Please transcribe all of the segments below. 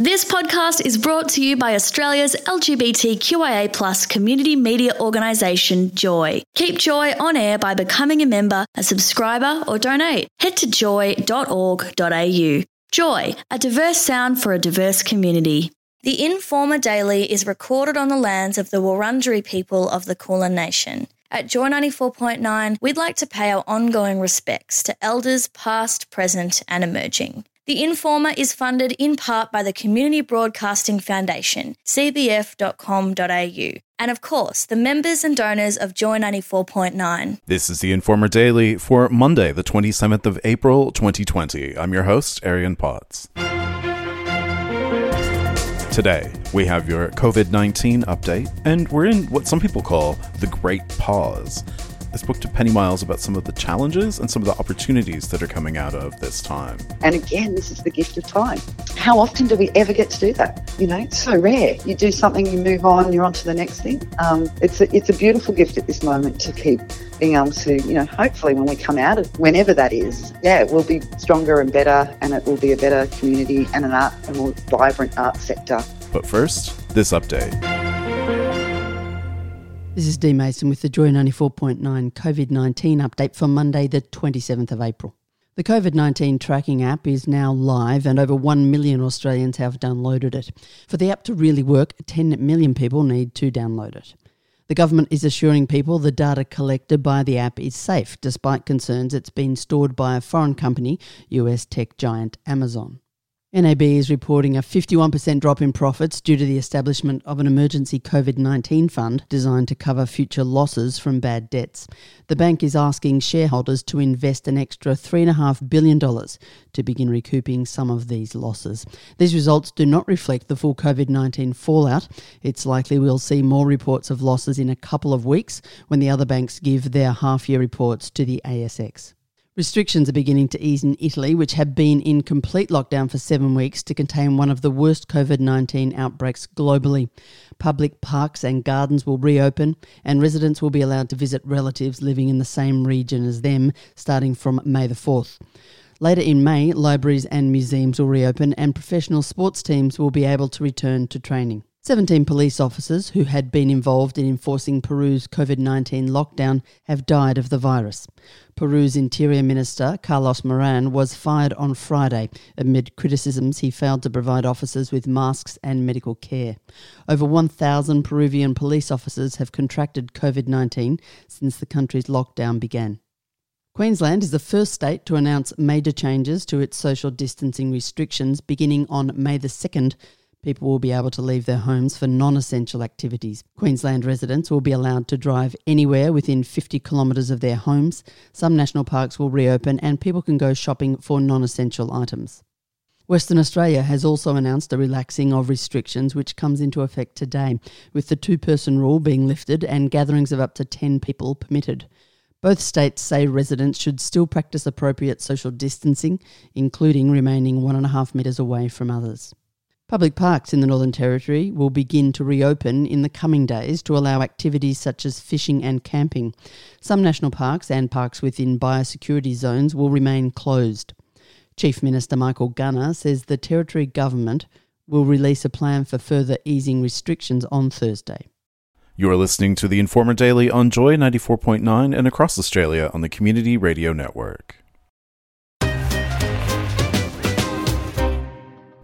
This podcast is brought to you by Australia's LGBTQIA plus community media organisation, Joy. Keep Joy on air by becoming a member, a subscriber, or donate. Head to joy.org.au. Joy, a diverse sound for a diverse community. The Informer Daily is recorded on the lands of the Wurundjeri people of the Kulin Nation. At Joy 94.9, we'd like to pay our ongoing respects to elders past, present, and emerging. The Informer is funded in part by the Community Broadcasting Foundation, cbf.com.au, and of course, the members and donors of Joy 94.9. This is the Informer Daily for Monday, the 27th of April, 2020. I'm your host, Arian Potts. Today, we have your COVID 19 update, and we're in what some people call the Great Pause. Spoke to Penny Miles about some of the challenges and some of the opportunities that are coming out of this time. And again, this is the gift of time. How often do we ever get to do that? You know, it's so rare. You do something, you move on, you're on to the next thing. Um, it's, a, it's a beautiful gift at this moment to keep being able to, you know, hopefully when we come out of whenever that is, yeah, we'll be stronger and better and it will be a better community and an art, a more vibrant art sector. But first, this update. This is Dee Mason with the Joy 94.9 COVID 19 update for Monday, the 27th of April. The COVID 19 tracking app is now live and over 1 million Australians have downloaded it. For the app to really work, 10 million people need to download it. The government is assuring people the data collected by the app is safe, despite concerns it's been stored by a foreign company, US tech giant Amazon. NAB is reporting a 51% drop in profits due to the establishment of an emergency COVID 19 fund designed to cover future losses from bad debts. The bank is asking shareholders to invest an extra $3.5 billion to begin recouping some of these losses. These results do not reflect the full COVID 19 fallout. It's likely we'll see more reports of losses in a couple of weeks when the other banks give their half year reports to the ASX. Restrictions are beginning to ease in Italy, which have been in complete lockdown for seven weeks to contain one of the worst COVID 19 outbreaks globally. Public parks and gardens will reopen, and residents will be allowed to visit relatives living in the same region as them starting from May the 4th. Later in May, libraries and museums will reopen, and professional sports teams will be able to return to training. 17 police officers who had been involved in enforcing Peru's COVID 19 lockdown have died of the virus. Peru's Interior Minister, Carlos Moran, was fired on Friday amid criticisms he failed to provide officers with masks and medical care. Over 1,000 Peruvian police officers have contracted COVID 19 since the country's lockdown began. Queensland is the first state to announce major changes to its social distancing restrictions beginning on May the 2nd People will be able to leave their homes for non essential activities. Queensland residents will be allowed to drive anywhere within 50 kilometres of their homes. Some national parks will reopen and people can go shopping for non essential items. Western Australia has also announced a relaxing of restrictions which comes into effect today, with the two person rule being lifted and gatherings of up to 10 people permitted. Both states say residents should still practice appropriate social distancing, including remaining one and a half metres away from others. Public parks in the Northern Territory will begin to reopen in the coming days to allow activities such as fishing and camping. Some national parks and parks within biosecurity zones will remain closed. Chief Minister Michael Gunner says the Territory Government will release a plan for further easing restrictions on Thursday. You are listening to the Informer Daily on Joy 94.9 and across Australia on the Community Radio Network.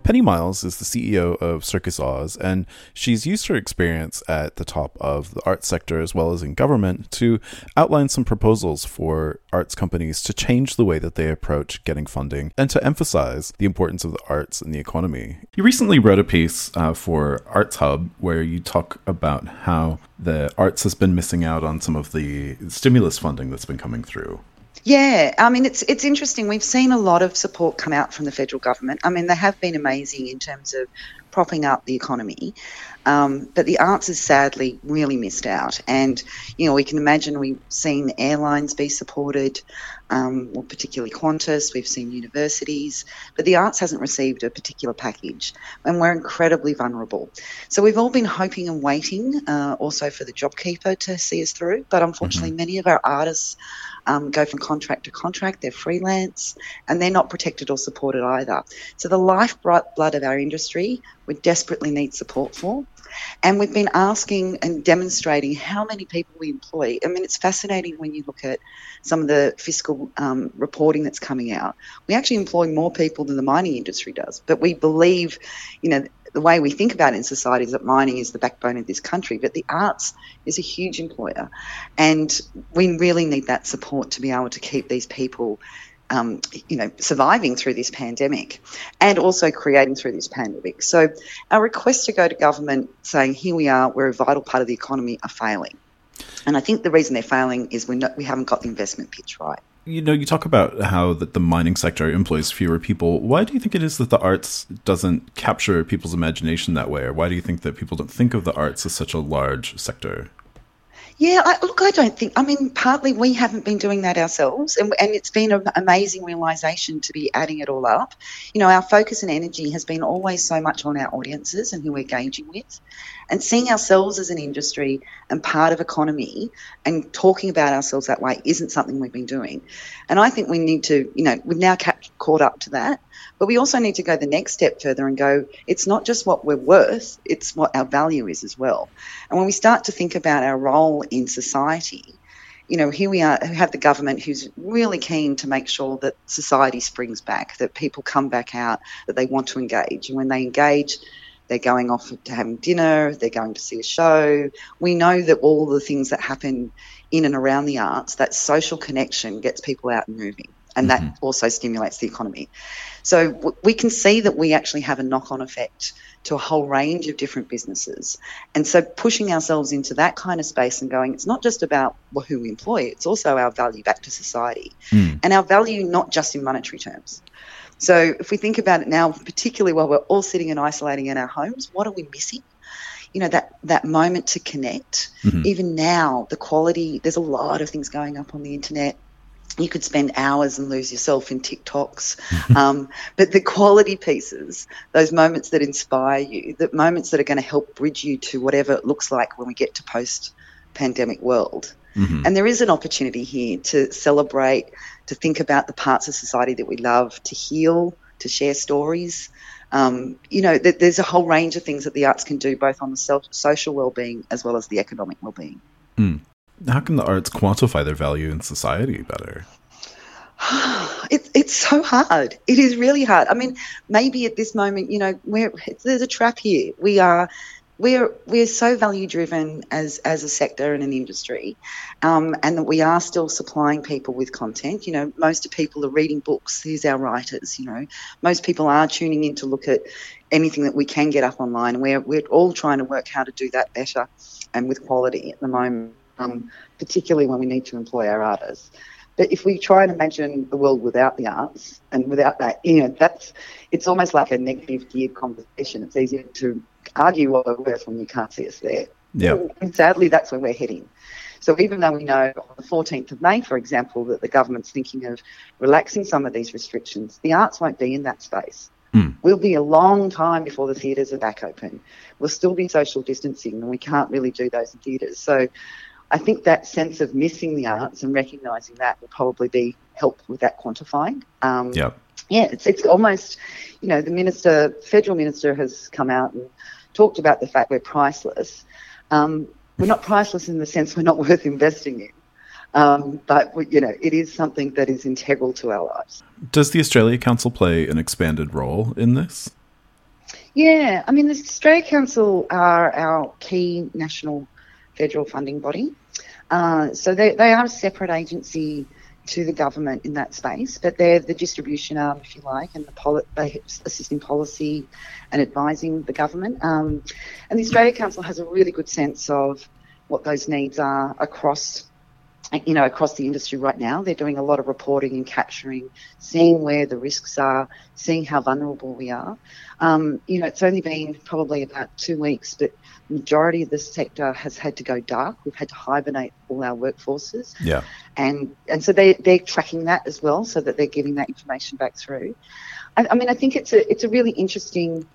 Penny Miles is the CEO of Circus Oz, and she's used her experience at the top of the arts sector as well as in government to outline some proposals for arts companies to change the way that they approach getting funding and to emphasize the importance of the arts in the economy. You recently wrote a piece uh, for Arts Hub where you talk about how the arts has been missing out on some of the stimulus funding that's been coming through. Yeah, I mean it's it's interesting. We've seen a lot of support come out from the federal government. I mean they have been amazing in terms of propping up the economy, um, but the arts has sadly really missed out. And you know we can imagine we've seen airlines be supported. um, well, particularly Qantas, we've seen universities, but the arts hasn't received a particular package, and we're incredibly vulnerable. So we've all been hoping and waiting uh, also for the JobKeeper to see us through, but unfortunately, mm-hmm. many of our artists um, go from contract to contract, they're freelance, and they're not protected or supported either. So the lifeblood blood of our industry, we desperately need support for. And we've been asking and demonstrating how many people we employ. I mean, it's fascinating when you look at some of the fiscal um, reporting that's coming out. We actually employ more people than the mining industry does, but we believe, you know, the way we think about it in society is that mining is the backbone of this country, but the arts is a huge employer. And we really need that support to be able to keep these people um, you know, surviving through this pandemic and also creating through this pandemic. So our requests to go to government saying, here we are, we're a vital part of the economy, are failing. And I think the reason they're failing is we, we haven't got the investment pitch right. You know, you talk about how that the mining sector employs fewer people. Why do you think it is that the arts doesn't capture people's imagination that way, or why do you think that people don't think of the arts as such a large sector? Yeah, I, look, I don't think. I mean, partly we haven't been doing that ourselves, and, and it's been an amazing realization to be adding it all up. You know, our focus and energy has been always so much on our audiences and who we're engaging with, and seeing ourselves as an industry and part of economy, and talking about ourselves that way isn't something we've been doing. And I think we need to, you know, we've now caught up to that, but we also need to go the next step further and go, it's not just what we're worth, it's what our value is as well. And when we start to think about our role in society, you know, here we are, we have the government who's really keen to make sure that society springs back, that people come back out, that they want to engage. And when they engage, they're going off to having dinner, they're going to see a show. We know that all the things that happen in and around the arts, that social connection gets people out and moving and that mm-hmm. also stimulates the economy. So w- we can see that we actually have a knock on effect to a whole range of different businesses. And so pushing ourselves into that kind of space and going, it's not just about who we employ, it's also our value back to society mm. and our value not just in monetary terms. So if we think about it now, particularly while we're all sitting and isolating in our homes, what are we missing? you know that that moment to connect mm-hmm. even now the quality there's a lot of things going up on the internet you could spend hours and lose yourself in TikToks. um, but the quality pieces, those moments that inspire you, the moments that are going to help bridge you to whatever it looks like when we get to post pandemic world. Mm-hmm. And there is an opportunity here to celebrate, to think about the parts of society that we love, to heal, to share stories. Um, you know, th- there's a whole range of things that the arts can do, both on the self- social well-being as well as the economic well-being. Mm. How can the arts quantify their value in society better? It's it's so hard. It is really hard. I mean, maybe at this moment, you know, we're, there's a trap here. We are we're we're so value driven as as a sector and an industry, um, and that we are still supplying people with content. You know, most of people are reading books. Who's our writers? You know, most people are tuning in to look at anything that we can get up online. We're we're all trying to work how to do that better and with quality at the moment um, particularly when we need to employ our artists. But if we try and imagine the world without the arts and without that, you know, that's it's almost like a negative geared conversation. It's easier to argue what we're worth when you can't see us there. Yeah. And sadly, that's where we're heading. So even though we know on the 14th of May, for example, that the government's thinking of relaxing some of these restrictions, the arts won't be in that space. Mm. We'll be a long time before the theatres are back open. We'll still be social distancing, and we can't really do those in theatres. So I think that sense of missing the arts and recognising that will probably be help with that quantifying. Um, yeah. Yeah, it's, it's almost, you know, the minister, federal minister has come out and talked about the fact we're priceless. Um, we're not priceless in the sense we're not worth investing in. Um, but you know, it is something that is integral to our lives. Does the Australia Council play an expanded role in this? Yeah, I mean, the Australia Council are our key national federal funding body. Uh, so they, they are a separate agency to the government in that space, but they're the distribution arm, if you like, and the poli- they assist in policy and advising the government. Um, and the Australia Council has a really good sense of what those needs are across you know, across the industry right now. They're doing a lot of reporting and capturing, seeing where the risks are, seeing how vulnerable we are. Um, you know, it's only been probably about two weeks, but majority of the sector has had to go dark. We've had to hibernate all our workforces. Yeah. And and so they they're tracking that as well, so that they're giving that information back through. I, I mean, I think it's a it's a really interesting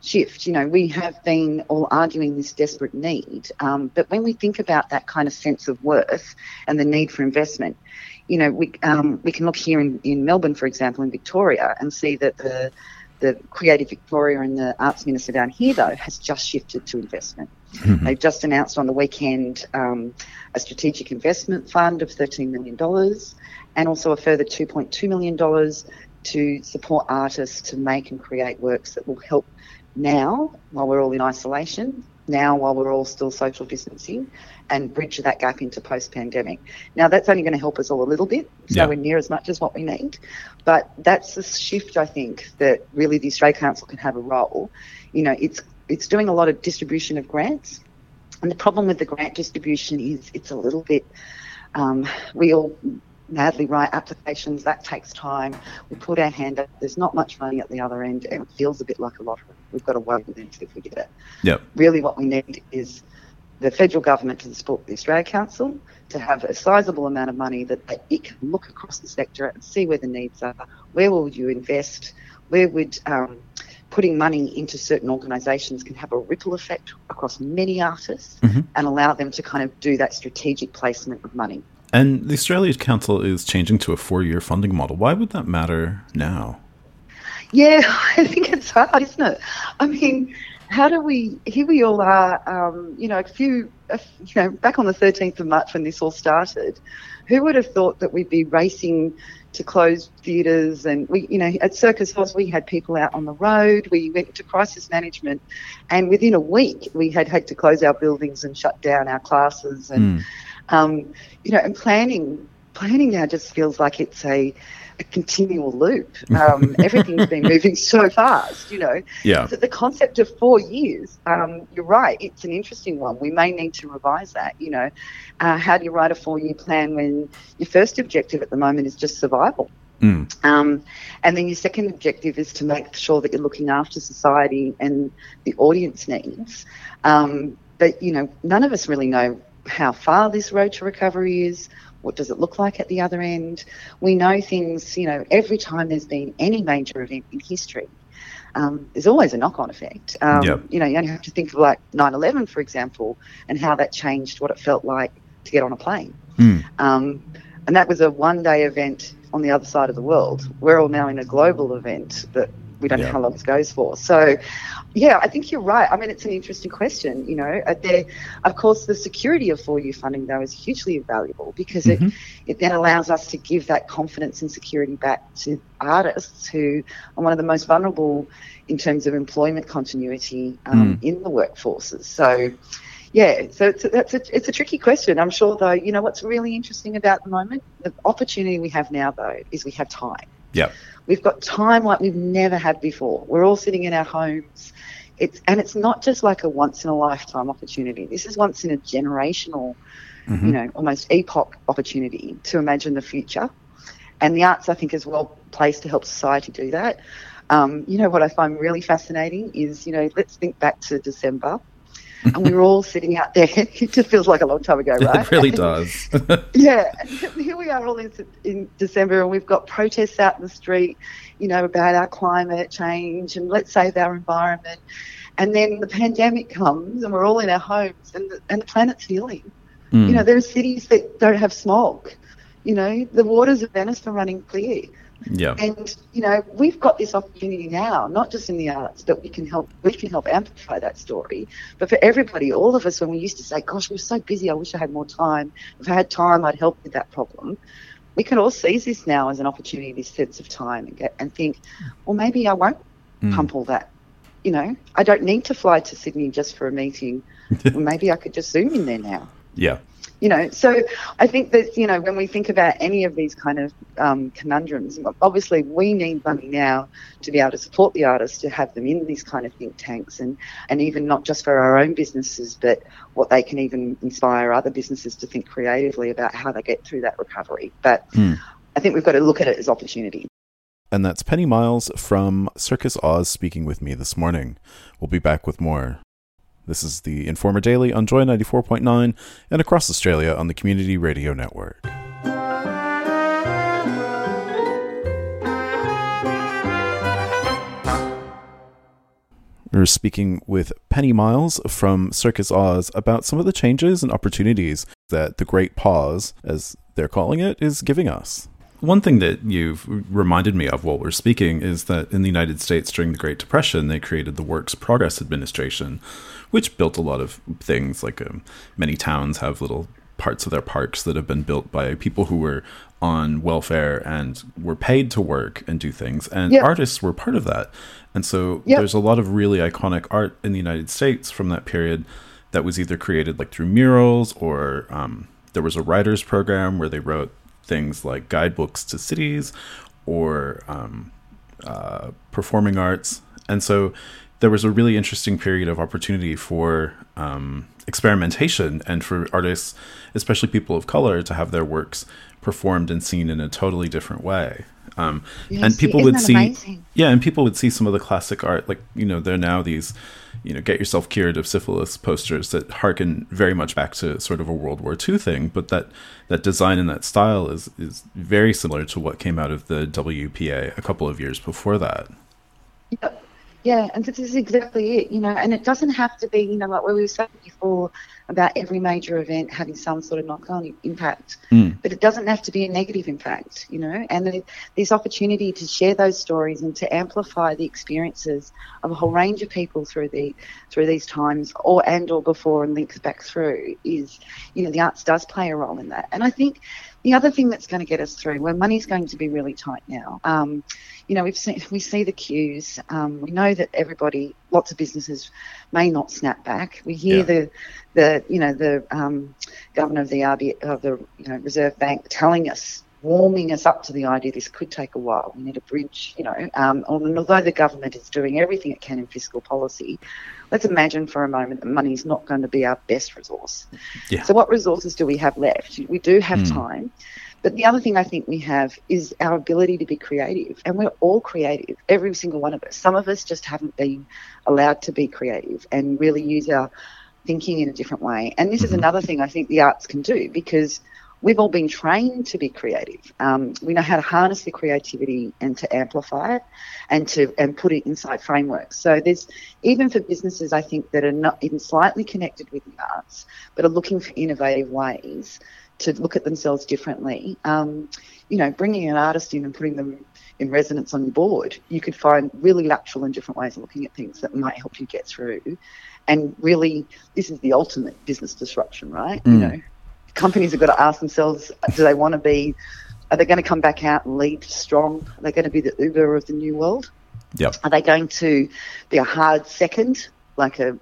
shift. You know, we have been all arguing this desperate need, um, but when we think about that kind of sense of worth and the need for investment, you know, we um, we can look here in, in Melbourne, for example, in Victoria, and see that the the Creative Victoria and the Arts Minister down here, though, has just shifted to investment. Mm-hmm. They've just announced on the weekend um, a strategic investment fund of $13 million and also a further $2.2 million to support artists to make and create works that will help now while we're all in isolation, now while we're all still social distancing, and bridge that gap into post pandemic. Now, that's only going to help us all a little bit, it's yeah. nowhere near as much as what we need. But that's a shift, I think, that really the Australia Council can have a role. You know, it's it's doing a lot of distribution of grants. And the problem with the grant distribution is it's a little bit, um, we all madly write applications, that takes time. We put our hand up, there's not much money at the other end, and it feels a bit like a lottery. We've got to wait and see if we get it. Yep. Really, what we need is the federal government to support the Australia Council to have a sizable amount of money that it can look across the sector and see where the needs are. Where will you invest? Where would um, putting money into certain organisations can have a ripple effect across many artists mm-hmm. and allow them to kind of do that strategic placement of money. And the Australia Council is changing to a four year funding model. Why would that matter now? Yeah, I think it's hard, isn't it? I mean, how do we, here we all are, um, you know, a few, a, you know, back on the 13th of March when this all started, who would have thought that we'd be racing to close theatres and we, you know, at Circus Oz we had people out on the road. We went to crisis management, and within a week we had had to close our buildings and shut down our classes and, mm. um, you know, and planning planning now just feels like it's a a continual loop. Um, everything's been moving so fast, you know. Yeah. So the concept of four years, um, you're right, it's an interesting one. We may need to revise that, you know. Uh, how do you write a four year plan when your first objective at the moment is just survival? Mm. Um, and then your second objective is to make sure that you're looking after society and the audience needs. Um, but, you know, none of us really know how far this road to recovery is, what does it look like at the other end? We know things, you know, every time there's been any major event in history, um, there's always a knock on effect. Um, yep. You know, you only have to think of like 9 11, for example, and how that changed what it felt like to get on a plane. Mm. Um, and that was a one day event on the other side of the world. We're all now in a global event that we don't yeah. know how long this goes for. So, yeah, I think you're right. I mean, it's an interesting question. You know, uh, there, of course, the security of four-year funding though is hugely valuable because mm-hmm. it it then allows us to give that confidence and security back to artists who are one of the most vulnerable in terms of employment continuity um, mm. in the workforces. So. Yeah, so it's a, that's a, it's a tricky question. I'm sure, though, you know what's really interesting about the moment? The opportunity we have now, though, is we have time. Yeah. We've got time like we've never had before. We're all sitting in our homes. It's and it's not just like a once in a lifetime opportunity. This is once in a generational, mm-hmm. you know, almost epoch opportunity to imagine the future. And the arts, I think, is well placed to help society do that. Um, you know what I find really fascinating is, you know, let's think back to December and we were all sitting out there. It just feels like a long time ago, right? It really does. yeah, and here we are all in, in December, and we've got protests out in the street, you know, about our climate change and let's save our environment. And then the pandemic comes, and we're all in our homes, and the, and the planet's healing. Mm. You know, there are cities that don't have smog. You know, the waters of Venice are running clear. Yeah. And you know, we've got this opportunity now, not just in the arts, but we can help we can help amplify that story. But for everybody, all of us when we used to say, Gosh, we're so busy, I wish I had more time. If I had time I'd help with that problem. We can all seize this now as an opportunity, this sense of time and get and think, well maybe I won't mm. pump all that. You know, I don't need to fly to Sydney just for a meeting. maybe I could just zoom in there now. Yeah. You know, so I think that, you know, when we think about any of these kind of um, conundrums, obviously we need money now to be able to support the artists, to have them in these kind of think tanks and, and even not just for our own businesses, but what they can even inspire other businesses to think creatively about how they get through that recovery. But mm. I think we've got to look at it as opportunity. And that's Penny Miles from Circus Oz speaking with me this morning. We'll be back with more. This is the Informer Daily on Joy 94.9 and across Australia on the Community Radio Network. We're speaking with Penny Miles from Circus Oz about some of the changes and opportunities that the Great Pause, as they're calling it, is giving us. One thing that you've reminded me of while we're speaking is that in the United States during the Great Depression, they created the Works Progress Administration, which built a lot of things. Like um, many towns have little parts of their parks that have been built by people who were on welfare and were paid to work and do things. And yep. artists were part of that. And so yep. there's a lot of really iconic art in the United States from that period that was either created like through murals or um, there was a writers program where they wrote things like guidebooks to cities or um, uh, performing arts. And so there was a really interesting period of opportunity for um, experimentation and for artists, especially people of color, to have their works performed and seen in a totally different way. Um, yes, and people would see, amazing? yeah, and people would see some of the classic art, like you know, there are now these you know, get yourself cured of syphilis posters that harken very much back to sort of a World War II thing, but that that design and that style is is very similar to what came out of the WPA a couple of years before that. Yeah, and this is exactly it, you know, and it doesn't have to be, you know, like what we were saying before about every major event having some sort of knock-on impact, mm. but it doesn't have to be a negative impact, you know, and this opportunity to share those stories and to amplify the experiences of a whole range of people through the through these times, or and or before and links back through is, you know, the arts does play a role in that, and I think the other thing that's going to get us through, where money's going to be really tight now. Um, you know, we've seen we see the queues. Um, we know that everybody, lots of businesses, may not snap back. We hear yeah. the, the you know the um, governor of the RB of the you know Reserve Bank telling us warming us up to the idea this could take a while. We need a bridge, you know. Um, although the government is doing everything it can in fiscal policy, let's imagine for a moment that money is not going to be our best resource. Yeah. So, what resources do we have left? We do have mm. time. But the other thing I think we have is our ability to be creative. And we're all creative, every single one of us. Some of us just haven't been allowed to be creative and really use our thinking in a different way. And this mm-hmm. is another thing I think the arts can do because we've all been trained to be creative. Um, we know how to harness the creativity and to amplify it, and to and put it inside frameworks. So there's even for businesses, I think that are not even slightly connected with the arts, but are looking for innovative ways to look at themselves differently. Um, you know, bringing an artist in and putting them in resonance on your board, you could find really lateral and different ways of looking at things that might help you get through. And really, this is the ultimate business disruption, right? Mm. You know, companies have got to ask themselves, do they want to be, are they going to come back out and lead strong? Are they going to be the Uber of the new world? Yep. Are they going to be a hard second, like a,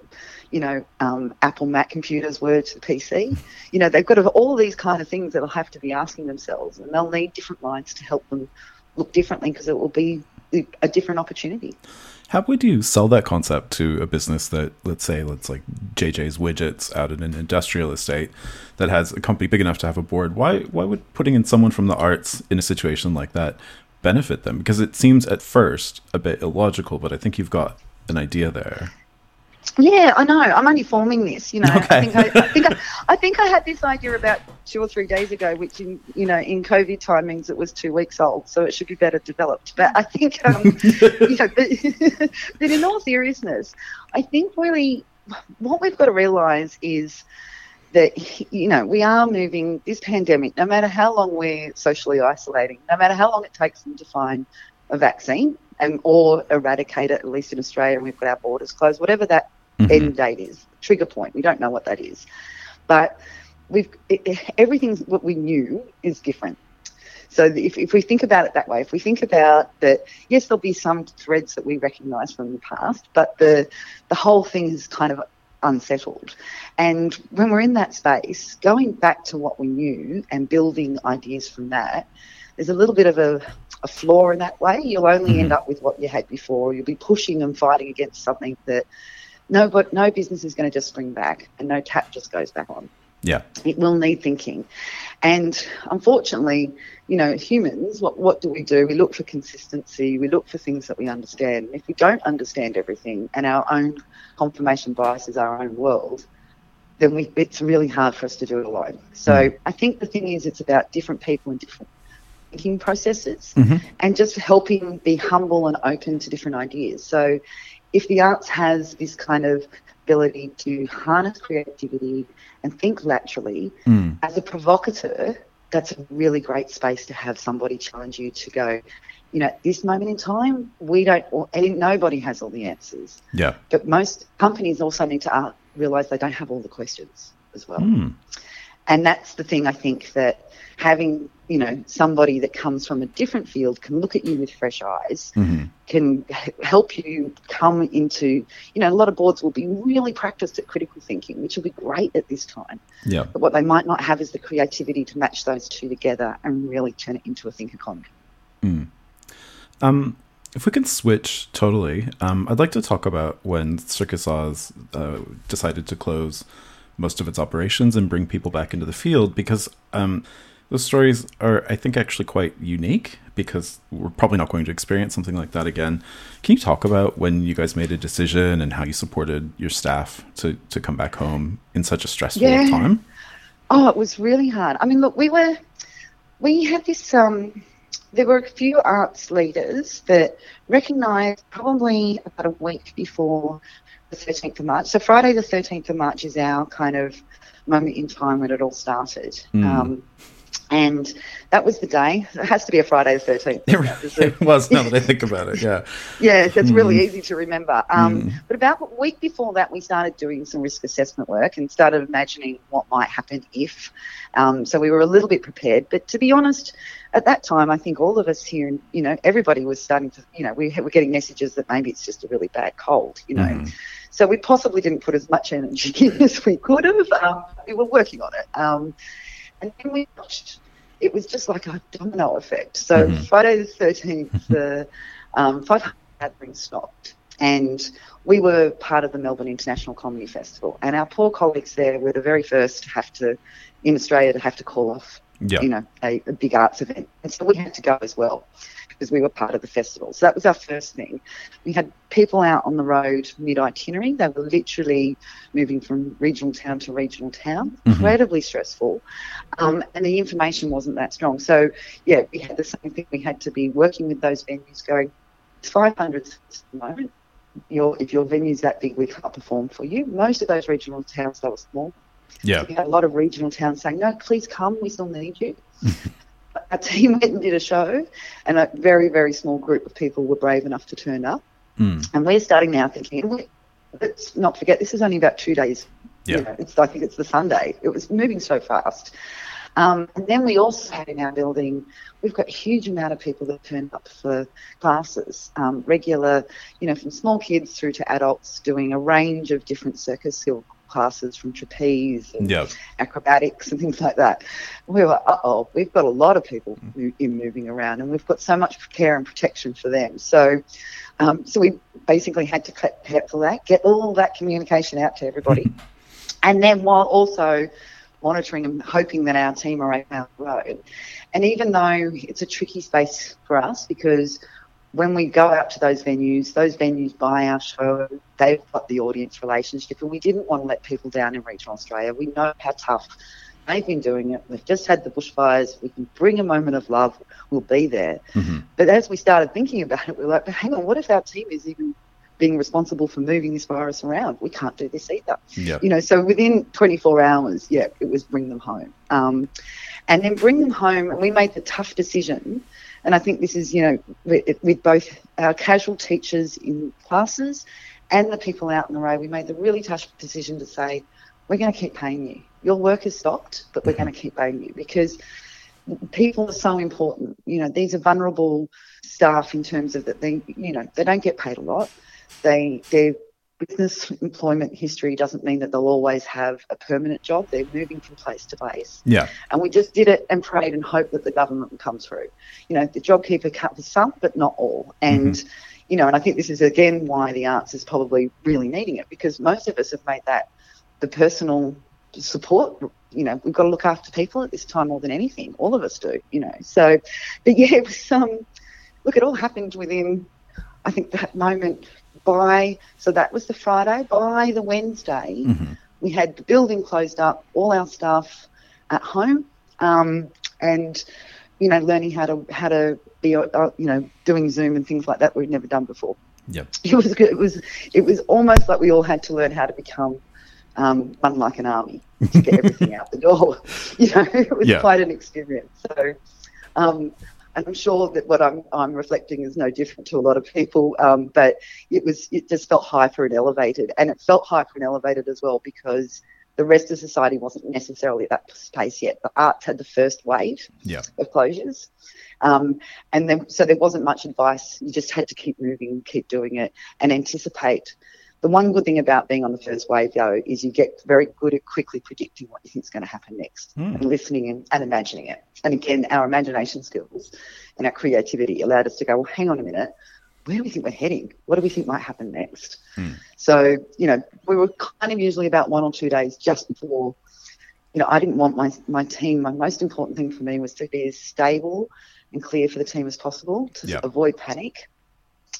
you know, um, Apple Mac computers were to the PC? You know, they've got to, all these kind of things that they'll have to be asking themselves, and they'll need different minds to help them look differently because it will be a different opportunity. How would you sell that concept to a business that, let's say, let's like JJ's Widgets out in an industrial estate that has a company big enough to have a board? Why why would putting in someone from the arts in a situation like that benefit them? Because it seems at first a bit illogical, but I think you've got an idea there. Yeah, I know. I'm only forming this. You know, okay. I think I, I think I, I, think I had this idea about two or three days ago, which in you know in COVID time means it was two weeks old, so it should be better developed. But I think, um, you know, but, but in all seriousness, I think really what we've got to realise is that you know we are moving this pandemic. No matter how long we're socially isolating, no matter how long it takes them to find a vaccine and or eradicate it, at least in Australia, and we've got our borders closed, whatever that mm-hmm. end date is, trigger point. We don't know what that is, but we've it, everything what we knew is different. So if, if we think about it that way, if we think about that, yes, there'll be some threads that we recognise from the past, but the the whole thing is kind of unsettled. And when we're in that space, going back to what we knew and building ideas from that, there's a little bit of a, a flaw in that way. You'll only mm-hmm. end up with what you had before. You'll be pushing and fighting against something that no, but no business is going to just spring back and no tap just goes back on. Yeah. It will need thinking. And unfortunately, you know, humans, what, what do we do? We look for consistency, we look for things that we understand. If we don't understand everything and our own confirmation bias is our own world, then we, it's really hard for us to do it alone. So mm. I think the thing is, it's about different people and different thinking processes mm-hmm. and just helping be humble and open to different ideas. So if the arts has this kind of ability to harness creativity and think laterally, mm. as a provocateur, that's a really great space to have somebody challenge you to go, you know, at this moment in time, we don't, nobody has all the answers. Yeah. But most companies also need to uh, realize they don't have all the questions as well. Mm. And that's the thing I think that having you know somebody that comes from a different field can look at you with fresh eyes mm-hmm. can help you come into you know a lot of boards will be really practiced at critical thinking which will be great at this time yeah but what they might not have is the creativity to match those two together and really turn it into a think economy mm. um if we can switch totally, um, I'd like to talk about when Circus Oz uh, decided to close most of its operations and bring people back into the field because um, those stories are, I think, actually quite unique because we're probably not going to experience something like that again. Can you talk about when you guys made a decision and how you supported your staff to, to come back home in such a stressful yeah. time? Oh, it was really hard. I mean, look, we were, we had this, um, there were a few arts leaders that recognised probably about a week before the 13th of March. So Friday the 13th of March is our kind of moment in time when it all started. Mm. Um, and that was the day. It has to be a Friday the 13th. it was, now that I think about it, yeah. yeah, it's mm. really easy to remember. Um, mm. But about a week before that, we started doing some risk assessment work and started imagining what might happen if. Um, so we were a little bit prepared. But to be honest, at that time, I think all of us here, you know, everybody was starting to, you know, we were getting messages that maybe it's just a really bad cold, you know. Mm. So we possibly didn't put as much energy in as we could have. Um, we were working on it. Um, and then we watched. It was just like a domino effect. So mm-hmm. Friday the thirteenth, the um, 500 gathering stopped, and we were part of the Melbourne International Comedy Festival. And our poor colleagues there were the very first to have to, in Australia, to have to call off, yep. you know, a, a big arts event, and so we had to go as well because we were part of the festival. So that was our first thing. We had people out on the road mid itinerary. They were literally moving from regional town to regional town, mm-hmm. incredibly stressful. Um, and the information wasn't that strong. So, yeah, we had the same thing. We had to be working with those venues going, it's 500 at the moment. Your, if your venue's that big, we can't perform for you. Most of those regional towns, they were small. Yeah. So we had a lot of regional towns saying, no, please come, we still need you. our team went and did a show, and a very, very small group of people were brave enough to turn up. Mm. And we're starting now thinking, let's not forget, this is only about two days. Yeah. You know, it's, I think it's the Sunday. It was moving so fast. Um, and then we also had in our building, we've got a huge amount of people that turn up for classes, um, regular, you know, from small kids through to adults doing a range of different circus skill classes from trapeze and yep. acrobatics and things like that. We were, uh oh, we've got a lot of people in moving around and we've got so much care and protection for them. So, um, so we basically had to prep for that, get all that communication out to everybody. and then while also monitoring and hoping that our team are out the road. And even though it's a tricky space for us because when we go out to those venues, those venues buy our show, they've got the audience relationship, and we didn't want to let people down in regional Australia. We know how tough they've been doing it. We've just had the bushfires. We can bring a moment of love. We'll be there. Mm-hmm. But as we started thinking about it, we were like, but hang on, what if our team is even being responsible for moving this virus around? We can't do this either. Yep. You know, so within 24 hours, yeah, it was bring them home. Um, and then bring them home, and we made the tough decision and I think this is, you know, with, with both our casual teachers in classes and the people out in the road, we made the really tough decision to say, we're going to keep paying you. Your work has stopped, but we're going to mm-hmm. keep paying you because people are so important. You know, these are vulnerable staff in terms of that they, you know, they don't get paid a lot. They, they're business employment history doesn't mean that they'll always have a permanent job. They're moving from place to place. Yeah. And we just did it and prayed and hoped that the government would come through. You know, the JobKeeper cut for some, but not all. And, mm-hmm. you know, and I think this is again why the arts is probably really needing it because most of us have made that the personal support. You know, we've got to look after people at this time more than anything. All of us do, you know. So, but yeah, it was um, look, it all happened within, I think, that moment by, so that was the Friday, by the Wednesday, mm-hmm. we had the building closed up, all our staff at home, um, and, you know, learning how to, how to be, uh, you know, doing Zoom and things like that we'd never done before. Yep. It was good. It was, it was almost like we all had to learn how to become um, run like an army to get everything out the door. You know, it was yeah. quite an experience. So, um, and I'm sure that what I'm, I'm reflecting is no different to a lot of people. Um, but it was it just felt hyper and elevated, and it felt hyper and elevated as well because the rest of society wasn't necessarily at that space yet. The arts had the first wave yeah. of closures. Um, and then, so there wasn't much advice. You just had to keep moving, keep doing it, and anticipate the one good thing about being on the first wave, though, is you get very good at quickly predicting what you think is going to happen next mm. and listening and, and, imagining it. And again, our imagination skills and our creativity allowed us to go, well, hang on a minute, where do we think we're heading? What do we think might happen next? Mm. So, you know, we were kind of usually about one or two days just before, you know, I didn't want my, my team, my most important thing for me was to be as stable and clear for the team as possible to yep. avoid panic.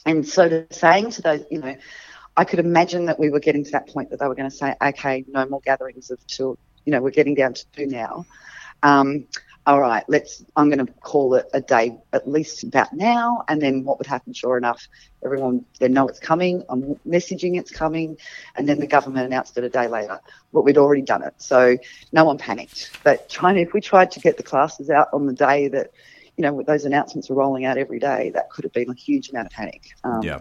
And so saying to those, you know, I could imagine that we were getting to that point that they were going to say, okay, no more gatherings of two, you know, we're getting down to two now. Um, all right, let's, I'm going to call it a day at least about now. And then what would happen, sure enough, everyone, they know it's coming. I'm messaging it's coming. And then the government announced it a day later, but we'd already done it. So no one panicked. But China, if we tried to get the classes out on the day that, you know, those announcements were rolling out every day, that could have been a huge amount of panic. Um, yeah.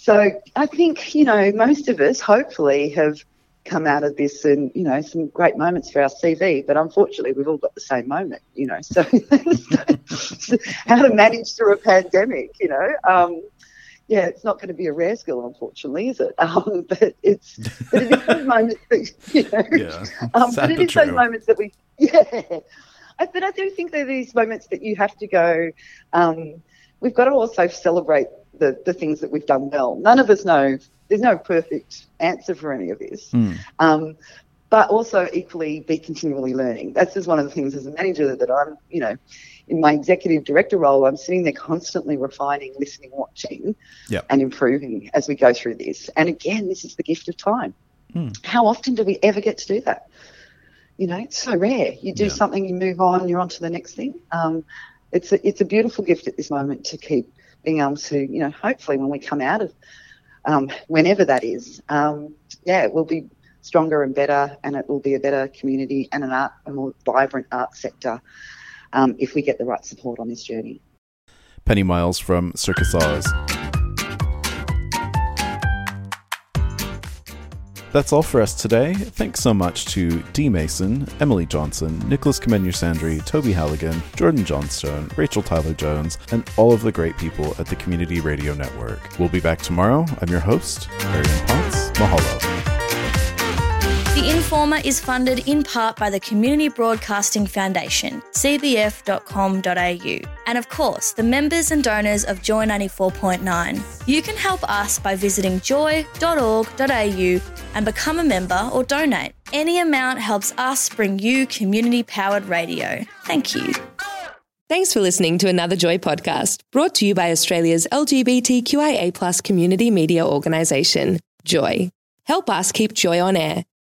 So I think, you know, most of us hopefully have come out of this and, you know, some great moments for our CV, but unfortunately we've all got the same moment, you know, so how to manage through a pandemic, you know. Um, yeah, it's not going to be a rare skill, unfortunately, is it? Um, but it's but it is those moments that you know. Yeah, um, but it is those moments that we yeah. I, but I do think they're these moments that you have to go. Um, we've got to also celebrate the, the things that we've done well. None of us know, there's no perfect answer for any of this. Mm. Um, but also equally be continually learning. That's just one of the things as a manager that I'm, you know, in my executive director role, I'm sitting there constantly refining, listening, watching, yep. and improving as we go through this. And again, this is the gift of time. Mm. How often do we ever get to do that? You know, it's so rare. You do yeah. something, you move on, you're on to the next thing. Um, it's a, it's a beautiful gift at this moment to keep being able to, you know, hopefully when we come out of um, whenever that is, um, yeah, it will be stronger and better, and it will be a better community and an art, a more vibrant art sector um, if we get the right support on this journey. Penny Miles from Circus Oz. That's all for us today. Thanks so much to Dee Mason, Emily Johnson, Nicholas Kamenya Sandry, Toby Halligan, Jordan Johnstone, Rachel Tyler Jones, and all of the great people at the Community Radio Network. We'll be back tomorrow. I'm your host, Arian Ponce. Mahalo. Informer is funded in part by the Community Broadcasting Foundation, cbf.com.au, and of course, the members and donors of Joy 94.9. You can help us by visiting joy.org.au and become a member or donate. Any amount helps us bring you community powered radio. Thank you. Thanks for listening to another Joy podcast brought to you by Australia's LGBTQIA community media organisation, Joy. Help us keep Joy on air